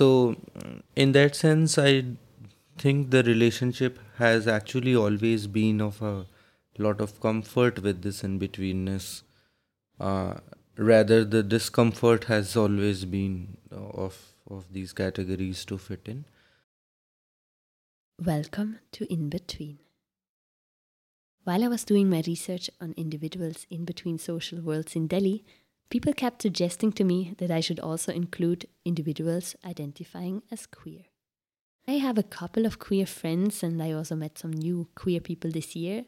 So, in that sense, I think the relationship has actually always been of a lot of comfort with this in betweenness. Uh, rather, the discomfort has always been of of these categories to fit in. Welcome to In Between. While I was doing my research on individuals in between social worlds in Delhi, people kept suggesting to me that I should also include individuals identifying as queer. I have a couple of queer friends, and I also met some new queer people this year,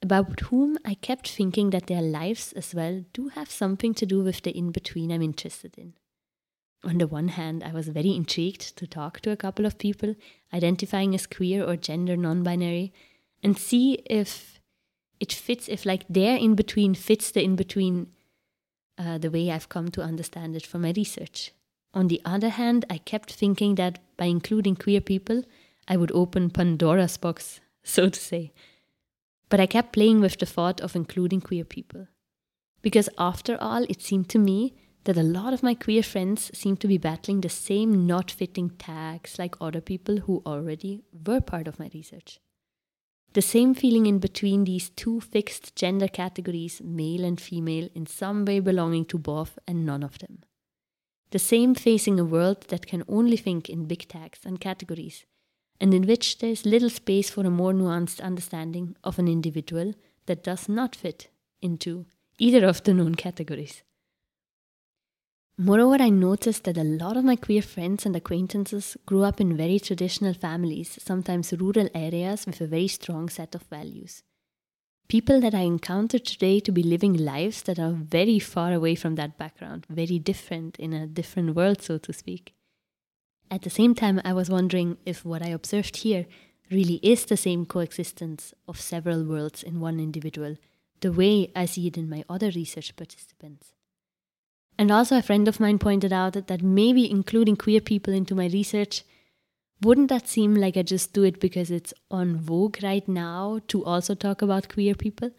about whom I kept thinking that their lives as well do have something to do with the in between I'm interested in. On the one hand, I was very intrigued to talk to a couple of people identifying as queer or gender non binary and see if it fits, if like their in between fits the in between uh, the way I've come to understand it from my research. On the other hand, I kept thinking that by including queer people, I would open Pandora's box, so to say. But I kept playing with the thought of including queer people. Because after all, it seemed to me that a lot of my queer friends seemed to be battling the same not fitting tags like other people who already were part of my research. The same feeling in between these two fixed gender categories, male and female, in some way belonging to both and none of them. The same facing a world that can only think in big tags and categories, and in which there is little space for a more nuanced understanding of an individual that does not fit into either of the known categories. Moreover, I noticed that a lot of my queer friends and acquaintances grew up in very traditional families, sometimes rural areas with a very strong set of values. People that I encounter today to be living lives that are very far away from that background, very different in a different world, so to speak. At the same time, I was wondering if what I observed here really is the same coexistence of several worlds in one individual, the way I see it in my other research participants. And also, a friend of mine pointed out that that maybe including queer people into my research wouldn't that seem like I just do it because it's on vogue right now to also talk about queer people?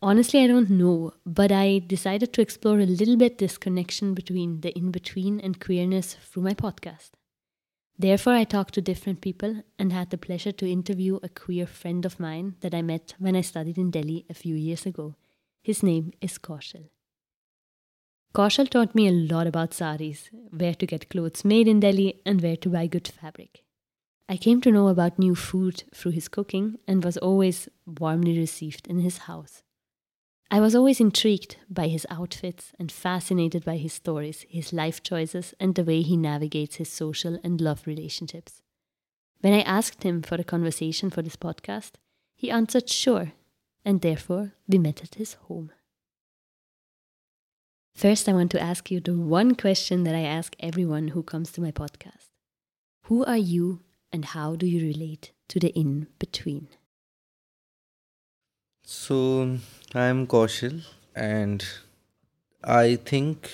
Honestly, I don't know, but I decided to explore a little bit this connection between the in between and queerness through my podcast. Therefore, I talked to different people and had the pleasure to interview a queer friend of mine that I met when I studied in Delhi a few years ago. His name is Kaushal. Kaushal taught me a lot about saris, where to get clothes made in Delhi, and where to buy good fabric. I came to know about new food through his cooking and was always warmly received in his house. I was always intrigued by his outfits and fascinated by his stories, his life choices, and the way he navigates his social and love relationships. When I asked him for a conversation for this podcast, he answered sure, and therefore we met at his home. First, I want to ask you the one question that I ask everyone who comes to my podcast Who are you and how do you relate to the in between? So, I'm Kaushal, and I think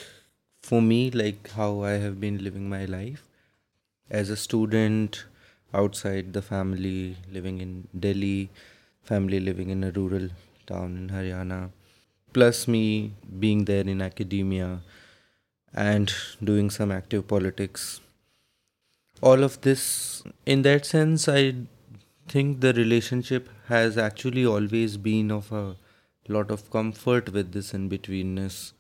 for me, like how I have been living my life as a student outside the family, living in Delhi, family living in a rural town in Haryana plus me being there in academia and doing some active politics. All of this, in that sense, I think the relationship has actually always been of a lot of comfort with this in betweenness.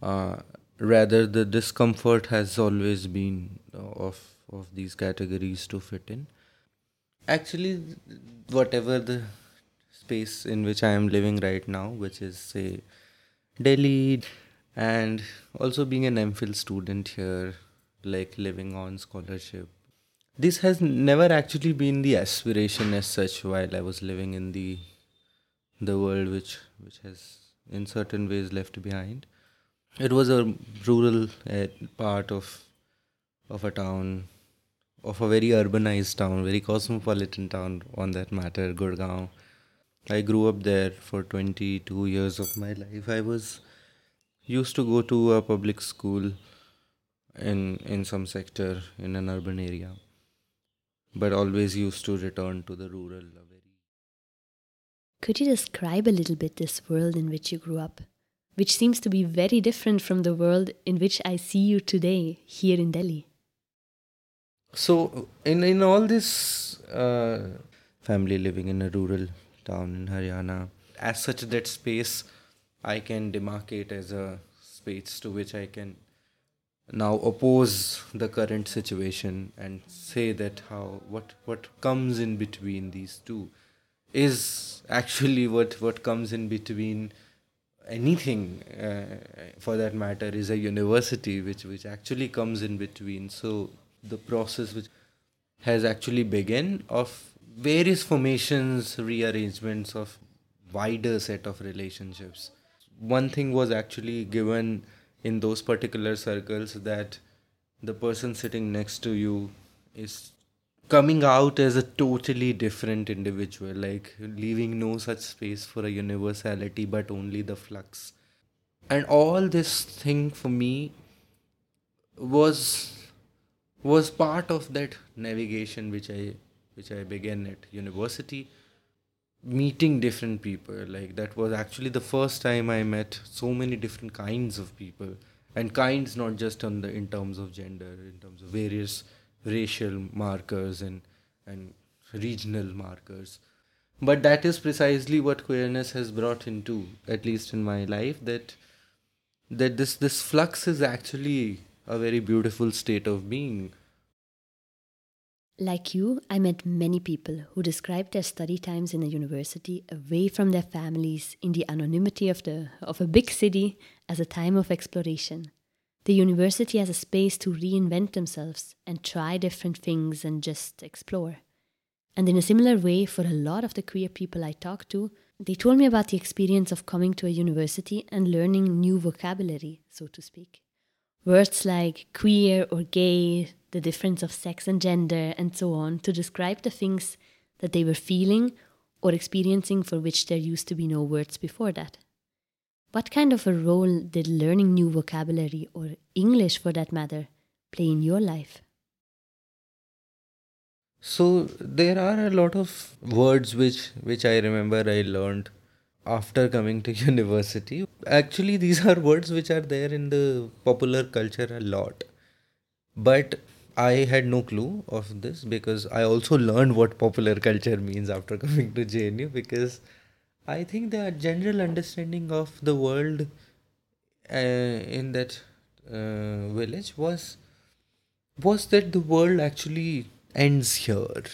Uh, rather, the discomfort has always been of of these categories to fit in. Actually, whatever the space in which I am living right now, which is, say, Delhi, and also being an MPhil student here, like living on scholarship. This has never actually been the aspiration as such while I was living in the the world which which has in certain ways left behind. It was a rural uh, part of of a town, of a very urbanized town, very cosmopolitan town on that matter, Gurgaon I grew up there for 22 years of my life. I was used to go to a public school in in some sector in an urban area but always used to return to the rural could you describe a little bit this world in which you grew up which seems to be very different from the world in which i see you today here in delhi So in in all this uh, family living in a rural town in Haryana, as such that space I can demarcate as a space to which I can now oppose the current situation and say that how what what comes in between these two is actually what what comes in between anything uh, for that matter is a university which which actually comes in between. So the process which has actually begun of various formations rearrangements of wider set of relationships one thing was actually given in those particular circles that the person sitting next to you is coming out as a totally different individual, like leaving no such space for a universality but only the flux. And all this thing for me was was part of that navigation which I which I began at university meeting different people. Like that was actually the first time i met so many different kinds of people. And kinds not just on the in terms of gender in terms of various racial markers and and regional markers. But that is precisely what queerness has brought into at least in my life that that this this flux is actually a very beautiful state of being like you, I met many people who described their study times in a university away from their families in the anonymity of, the, of a big city as a time of exploration. The university as a space to reinvent themselves and try different things and just explore. And in a similar way, for a lot of the queer people I talked to, they told me about the experience of coming to a university and learning new vocabulary, so to speak. Words like queer or gay, the difference of sex and gender, and so on, to describe the things that they were feeling or experiencing for which there used to be no words before that. What kind of a role did learning new vocabulary, or English for that matter, play in your life? So there are a lot of words which which I remember I learned after coming to university. Actually, these are words which are there in the popular culture a lot. But I had no clue of this because I also learned what popular culture means after coming to JNU because I think the general understanding of the world uh, in that uh, village was was that the world actually ends here.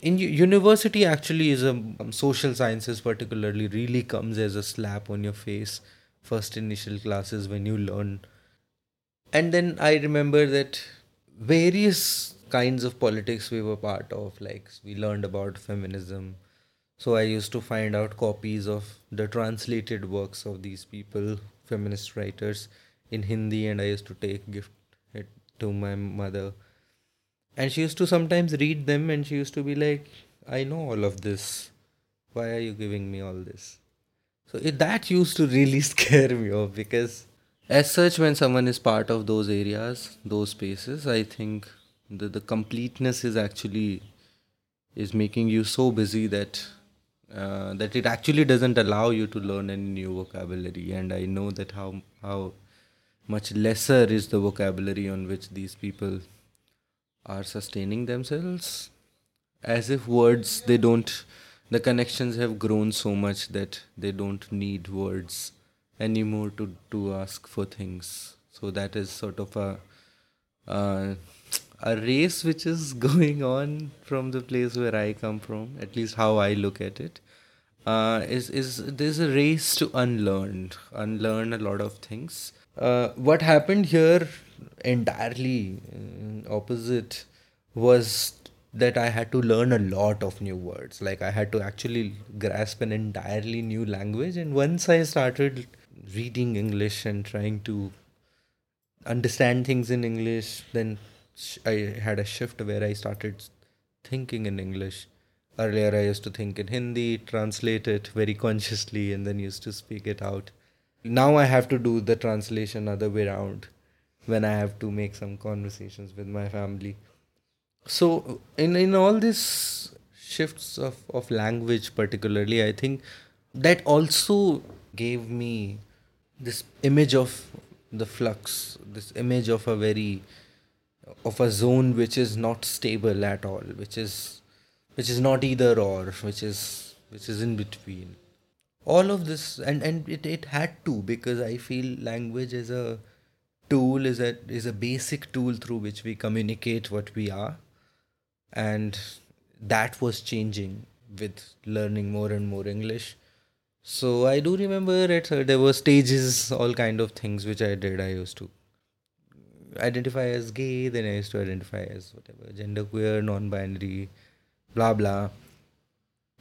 In university, actually, is a um, social sciences particularly really comes as a slap on your face. First initial classes when you learn, and then I remember that various kinds of politics we were part of like we learned about feminism so i used to find out copies of the translated works of these people feminist writers in hindi and i used to take gift it to my mother and she used to sometimes read them and she used to be like i know all of this. Why are you giving me all this? So it, that used to really scare me off because as such when someone is part of those areas those spaces i think the, the completeness is actually is making you so busy that uh, that it actually doesn't allow you to learn any new vocabulary. And i know that how how much lesser is the vocabulary on which these people are sustaining themselves as if words they don't the connections have grown so much that they don't need words anymore to to ask for things. So that is sort of a uh, a race which is going on from the place where I come from. At least how I look at it. Uh, is is there's a race to unlearn, unlearn a lot of things. Uh, what happened here entirely uh, opposite was that I had to learn a lot of new words. Like I had to actually grasp an entirely new language. And once I started reading English and trying to understand things in English. Then I had a shift where I started thinking in English. Earlier, I used to think in Hindi, translate it very consciously, and then used to speak it out. Now I have to do the translation other way around when I have to make some conversations with my family. So, in, in all these shifts of, of language, particularly, I think that also gave me this image of the flux, this image of a very of a zone which is not stable at all which is which is not either or which is which is in between all of this and and it, it had to because i feel language is a tool is a is a basic tool through which we communicate what we are. And that was changing with learning more and more english. So i do remember at uh, there were stages all kind of things which i did. I used to identify as gay then i used to identify as whatever genderqueer non-binary blah blah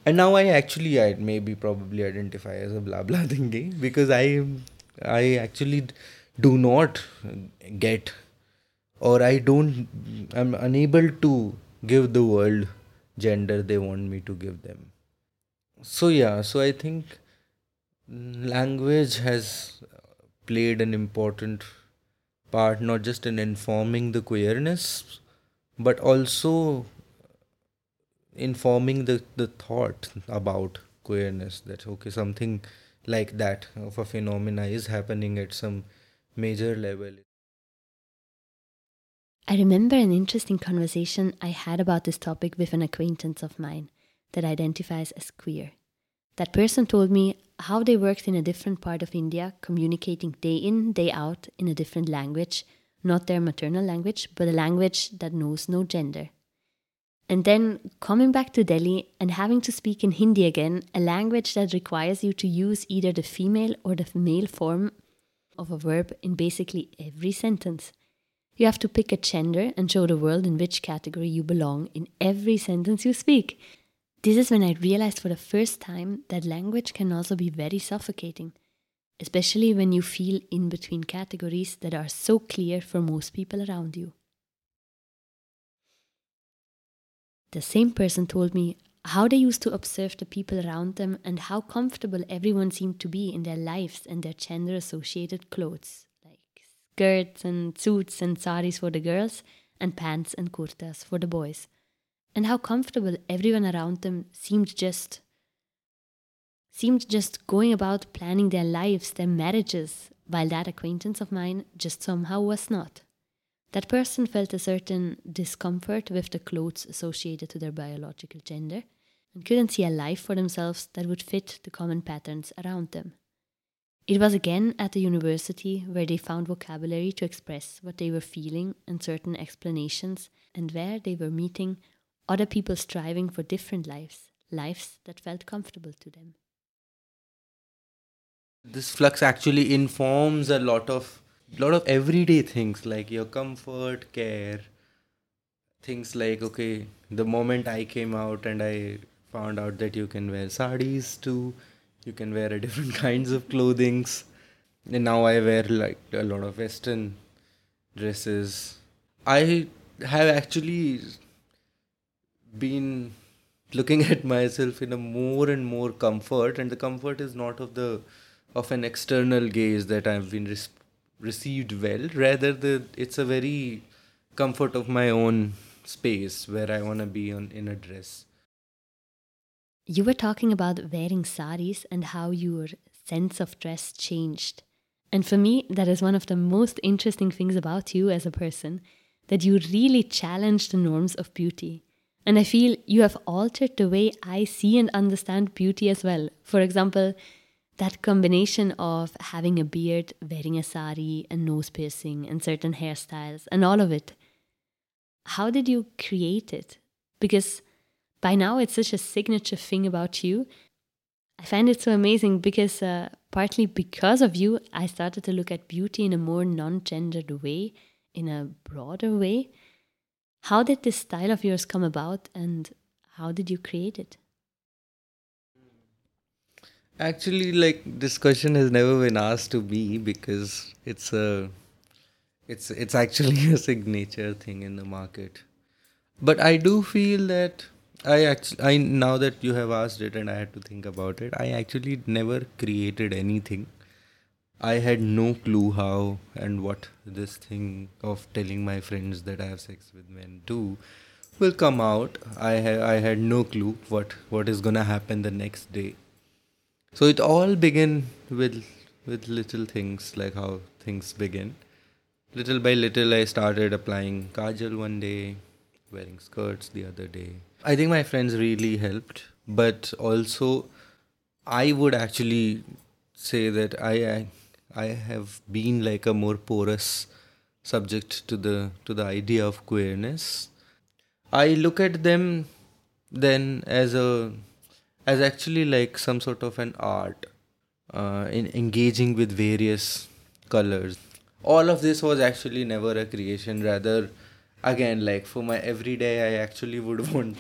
and now i actually i maybe probably identify as a blah blah thingy because i i actually do not get or i don't i'm unable to give the world gender they want me to give them. So yeah so i think language has played an important part not just in informing the queerness but also informing the, the thought about queerness that okay something like that of a phenomena is happening at some major level I remember an interesting conversation I had about this topic with an acquaintance of mine that identifies as queer. That person told me how they worked in a different part of India, communicating day in, day out in a different language, not their maternal language, but a language that knows no gender. And then coming back to Delhi and having to speak in Hindi again, a language that requires you to use either the female or the male form of a verb in basically every sentence. You have to pick a gender and show the world in which category you belong in every sentence you speak. This is when I realized for the first time that language can also be very suffocating, especially when you feel in between categories that are so clear for most people around you. The same person told me how they used to observe the people around them and how comfortable everyone seemed to be in their lives and their gender associated clothes like skirts and suits and saris for the girls, and pants and kurtas for the boys, and how comfortable everyone around them seemed just seemed just going about planning their lives, their marriages, while that acquaintance of mine just somehow was not. That person felt a certain discomfort with the clothes associated to their biological gender and couldn't see a life for themselves that would fit the common patterns around them. It was again at the university where they found vocabulary to express what they were feeling and certain explanations, and where they were meeting other people striving for different lives, lives that felt comfortable to them. This flux actually informs a lot of lot of everyday things like your comfort, care, things like okay, the moment I came out and I found out that you can wear saris too you can wear a different kinds of clothings. And now i wear like a lot of western dresses. I have actually been looking at myself in a more and more comfort and the comfort is not of the of an external gaze that i've been received well rather the it's a very comfort of my own space where i want to be on in a dress you were talking about wearing saris and how your sense of dress changed. And for me, that is one of the most interesting things about you as a person that you really challenge the norms of beauty. And I feel you have altered the way I see and understand beauty as well. For example, that combination of having a beard, wearing a sari, a nose piercing, and certain hairstyles, and all of it. How did you create it? Because by now it's such a signature thing about you. I find it so amazing because uh, partly because of you, I started to look at beauty in a more non gendered way, in a broader way. How did this style of yours come about and how did you create it? Actually, like this question has never been asked to me because it's a it's it's actually a signature thing in the market. But I do feel that I actually, I now that you have asked it and I had to think about it, I actually never created anything. I had no clue how and what this thing of telling my friends that I have sex with men do will come out. I ha- I had no clue what what is gonna happen the next day. So it all began with with little things like how things begin. little by little, I started applying kajal one day, wearing skirts the other day. I think my friends really helped, but also I would actually say that I I, I have been like a more porous subject to the to the idea of queerness. I look at them then as a as actually like some sort of an art uh, in engaging with various colors. All of this was actually never a creation. Rather again like for my everyday i actually would want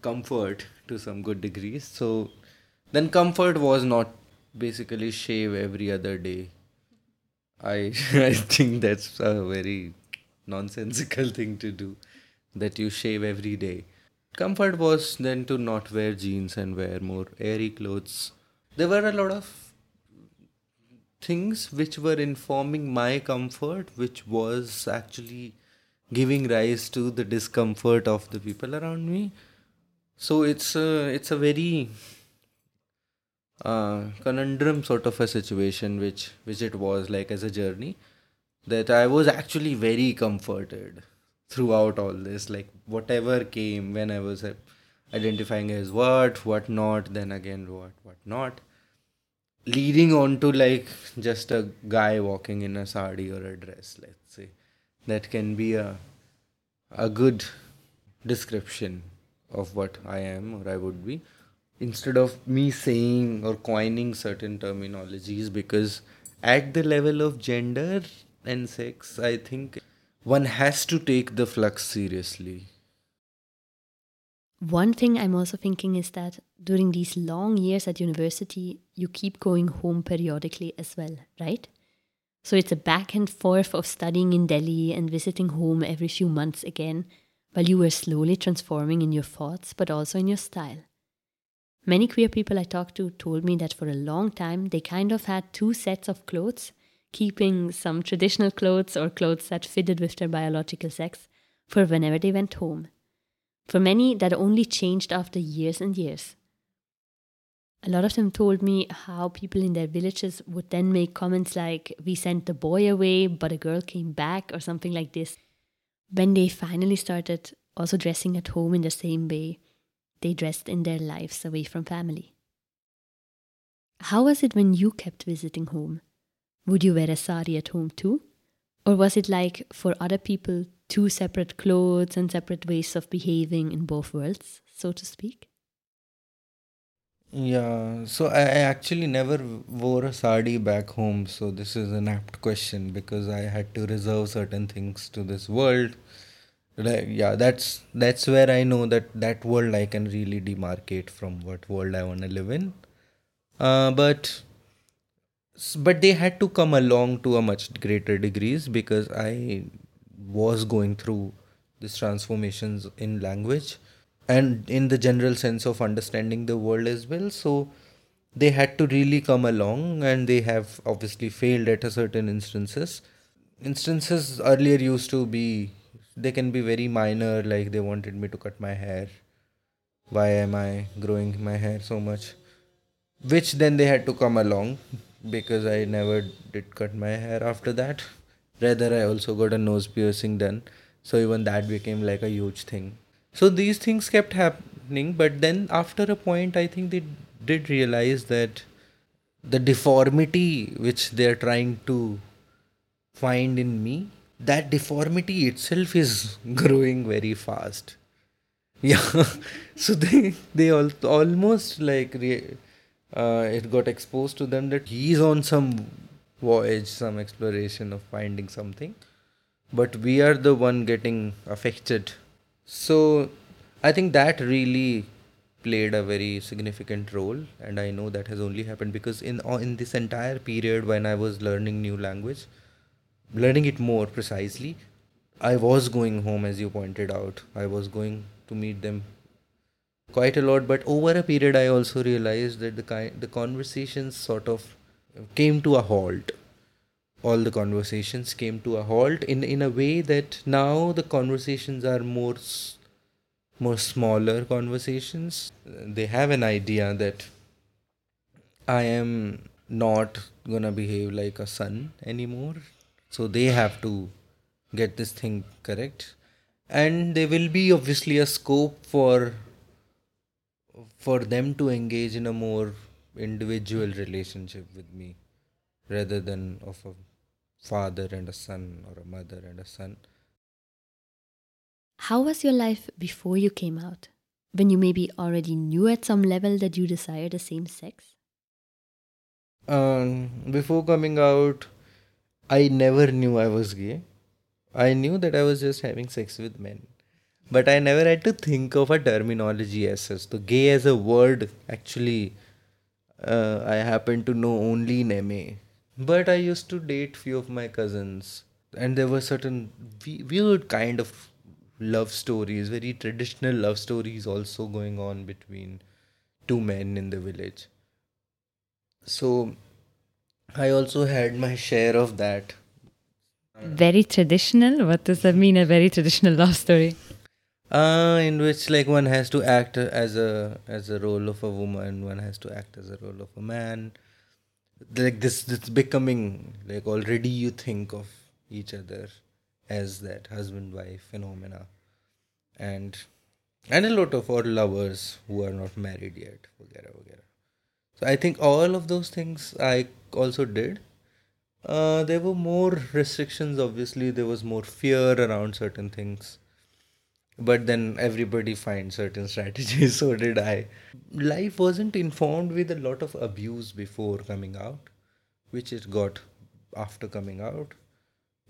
comfort to some good degrees. So then comfort was not basically shave every other day. I i think that's a very nonsensical thing to do that you shave every day comfort was then to not wear jeans and wear more airy clothes there were a lot of things which were informing my comfort, which was actually giving rise to the discomfort of the people around me. So it's a it's a very uh, conundrum sort of a situation, which which it was like as a journey, that I was actually very comforted throughout all this. Like whatever came when I was uh, identifying as what, what not, then again what, what not leading on to like just a guy walking in a sari or a dress let's say that can be a a good description of what i am or i would be instead of me saying or coining certain terminologies because at the level of gender and sex i think one has to take the flux seriously one thing I'm also thinking is that during these long years at university, you keep going home periodically as well, right? So it's a back and forth of studying in Delhi and visiting home every few months again, while you were slowly transforming in your thoughts but also in your style. Many queer people I talked to told me that for a long time they kind of had two sets of clothes, keeping some traditional clothes or clothes that fitted with their biological sex for whenever they went home. For many, that only changed after years and years. A lot of them told me how people in their villages would then make comments like, We sent the boy away, but a girl came back, or something like this. When they finally started also dressing at home in the same way they dressed in their lives away from family. How was it when you kept visiting home? Would you wear a sari at home too? Or was it like for other people two separate clothes and separate ways of behaving in both worlds, so to speak? Yeah, so I I actually never wore a sari back home, so this is an apt question because I had to reserve certain things to this world. Like, yeah, that's that's where I know that that world I can really demarcate from what world I want to live in. Uh, but but they had to come along to a much greater degrees because I was going through these transformations in language and in the general sense of understanding the world as well. So they had to really come along and they have obviously failed at a certain instances. Instances earlier used to be they can be very minor like they wanted me to cut my hair. Why am i growing my hair so much? Which then they had to come along because i never did cut my hair after that Rather, I also got a nose piercing done. So even that became like a huge thing. So these things kept happening, but then after a point, I think they did realize that the deformity which they're trying to find in me, that deformity itself is growing very fast. Yeah, so they they all, almost like re- uh, it got exposed to them that he's on some voyage, some exploration of finding something. But we are the one getting affected. So I think that really played a very significant role and i know that has only happened because in uh, in this entire period when i was learning new language learning it more precisely i was going home as you pointed out i was going to meet them quite a lot but over a period i also realized that the kind the conversations sort of came to a halt. All the conversations came to a halt in in a way that now the conversations are more more smaller conversations. They have an idea that i am not gonna behave like a son anymore so they have to get this thing correct. And there will be obviously a scope for for them to engage in a more individual relationship with me rather than of a father and a son or a mother and a son How was your life before you came out? When you maybe already knew at some level that you desire the same sex? um, before coming out i never knew i was gay i knew that i was just having sex with men but i never had to think of a terminology as such so gay as a word actually uh, i happen to know only in ma but i used to date few of my cousins and there were certain we- weird kind of love stories very traditional love stories also going on between two men in the village so I also had my share of that. Very traditional? What does that mean, a very traditional love story? uh, in which like one has to act as a as a role of a woman one has to act as a role of a man. Like this it's becoming like already you think of each other as that husband wife phenomena. And and a lot of our lovers who are not married yet so i think all of those things i also did. Uh, there were more restrictions obviously. There was more fear around certain things. But then everybody finds certain strategies. So did I. Life wasn't informed with a lot of abuse before coming out, which it got after coming out.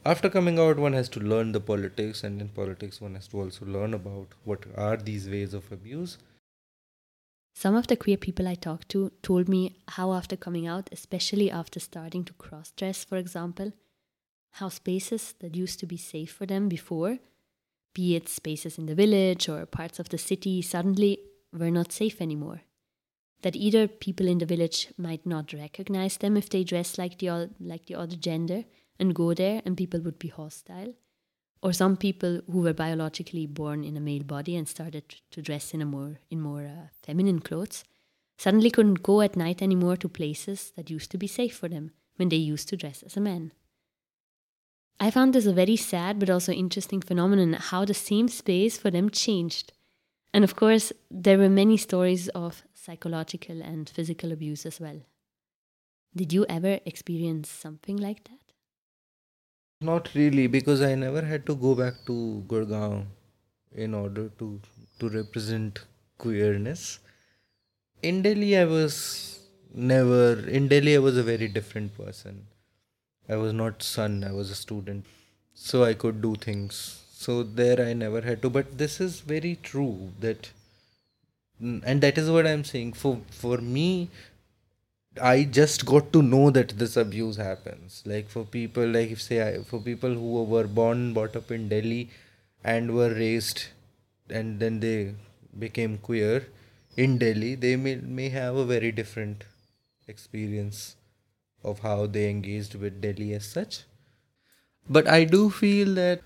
After coming out, one has to learn the politics, and in politics, one has to also learn about what are these ways of abuse. Some of the queer people I talked to told me how, after coming out, especially after starting to cross dress, for example, how spaces that used to be safe for them before, be it spaces in the village or parts of the city, suddenly were not safe anymore. That either people in the village might not recognize them if they dress like the, like the other gender and go there, and people would be hostile or some people who were biologically born in a male body and started to dress in a more in more uh, feminine clothes suddenly couldn't go at night anymore to places that used to be safe for them when they used to dress as a man i found this a very sad but also interesting phenomenon how the same space for them changed and of course there were many stories of psychological and physical abuse as well did you ever experience something like that Not really, because I never had to go back to Gurgaon in order to to represent queerness. In Delhi, I was never. In Delhi, I was a very different person. I was not son. I was a student, so I could do things. So there, I never had to. But this is very true that, Mm, and that is what I'm saying. For for me, I just got to know that this abuse happens. Like for people, like if say I, for people who were born, brought up in Delhi, and were raised, and then they became queer in Delhi, they may may have a very different experience of how they engaged with Delhi as such. But I do feel that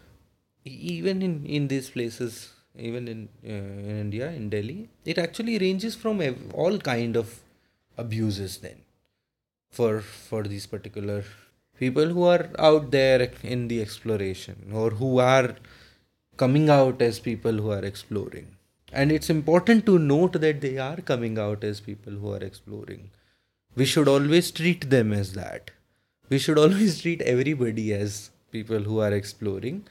even in in these places, even in uh, in India, in Delhi, it actually ranges from ev- all kind of abuses then for for these particular people who are out there in the exploration or who are coming out as people who are exploring and it's important to note that they are coming out as people who are exploring we should always treat them as that we should always treat everybody as people who are exploring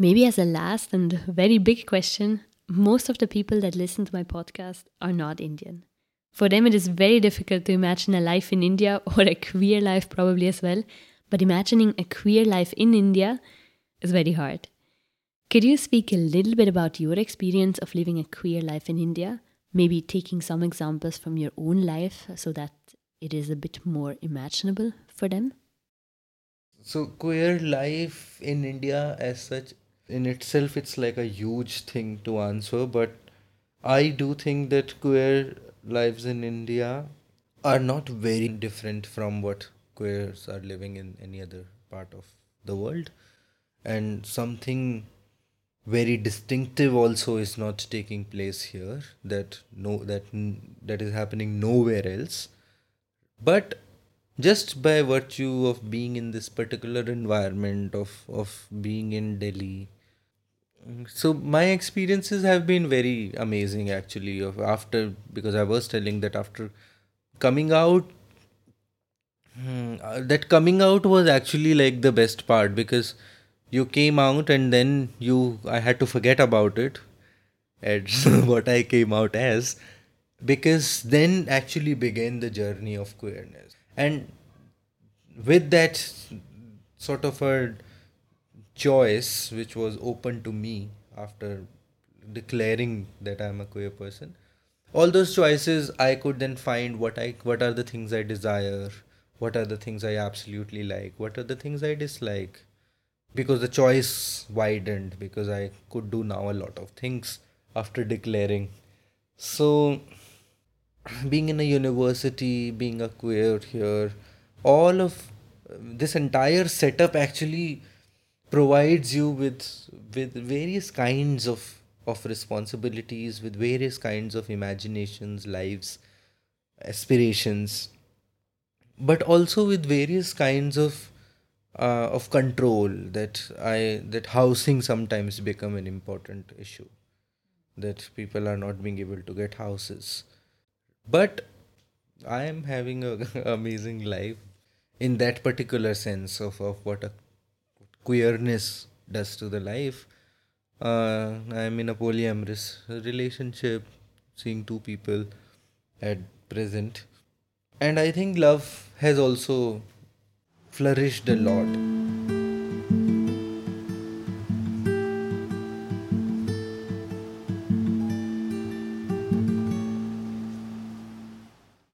Maybe as a last and very big question, most of the people that listen to my podcast are not Indian. For them, it is very difficult to imagine a life in India or a queer life, probably as well. But imagining a queer life in India is very hard. Could you speak a little bit about your experience of living a queer life in India? Maybe taking some examples from your own life so that it is a bit more imaginable for them? so queer life in india as such in itself it's like a huge thing to answer but i do think that queer lives in india are not very different from what queers are living in any other part of the world and something very distinctive also is not taking place here that no that that is happening nowhere else. But just by virtue of being in this particular environment of of being in delhi so my experiences have been very amazing actually of after because i was telling that after coming out hmm, uh, that coming out was actually like the best part because you came out and then you i had to forget about it as what i came out as because then actually began the journey of queerness and with that sort of a choice which was open to me after declaring that I'm a queer person. All those choices I could then find what I what are the things I desire, what are the things I absolutely like, what are the things I dislike. Because the choice widened because I could do now a lot of things after declaring. So being in a university, being a queer here, all of this entire setup actually provides you with with various kinds of of responsibilities with various kinds of imaginations lives aspirations but also with various kinds of uh, of control that i that housing sometimes become an important issue that people are not being able to get houses but i am having a amazing life in that particular sense of, of what a queerness does to the life. Uh, I'm in a polyamorous relationship, seeing two people at present. And I think love has also flourished a lot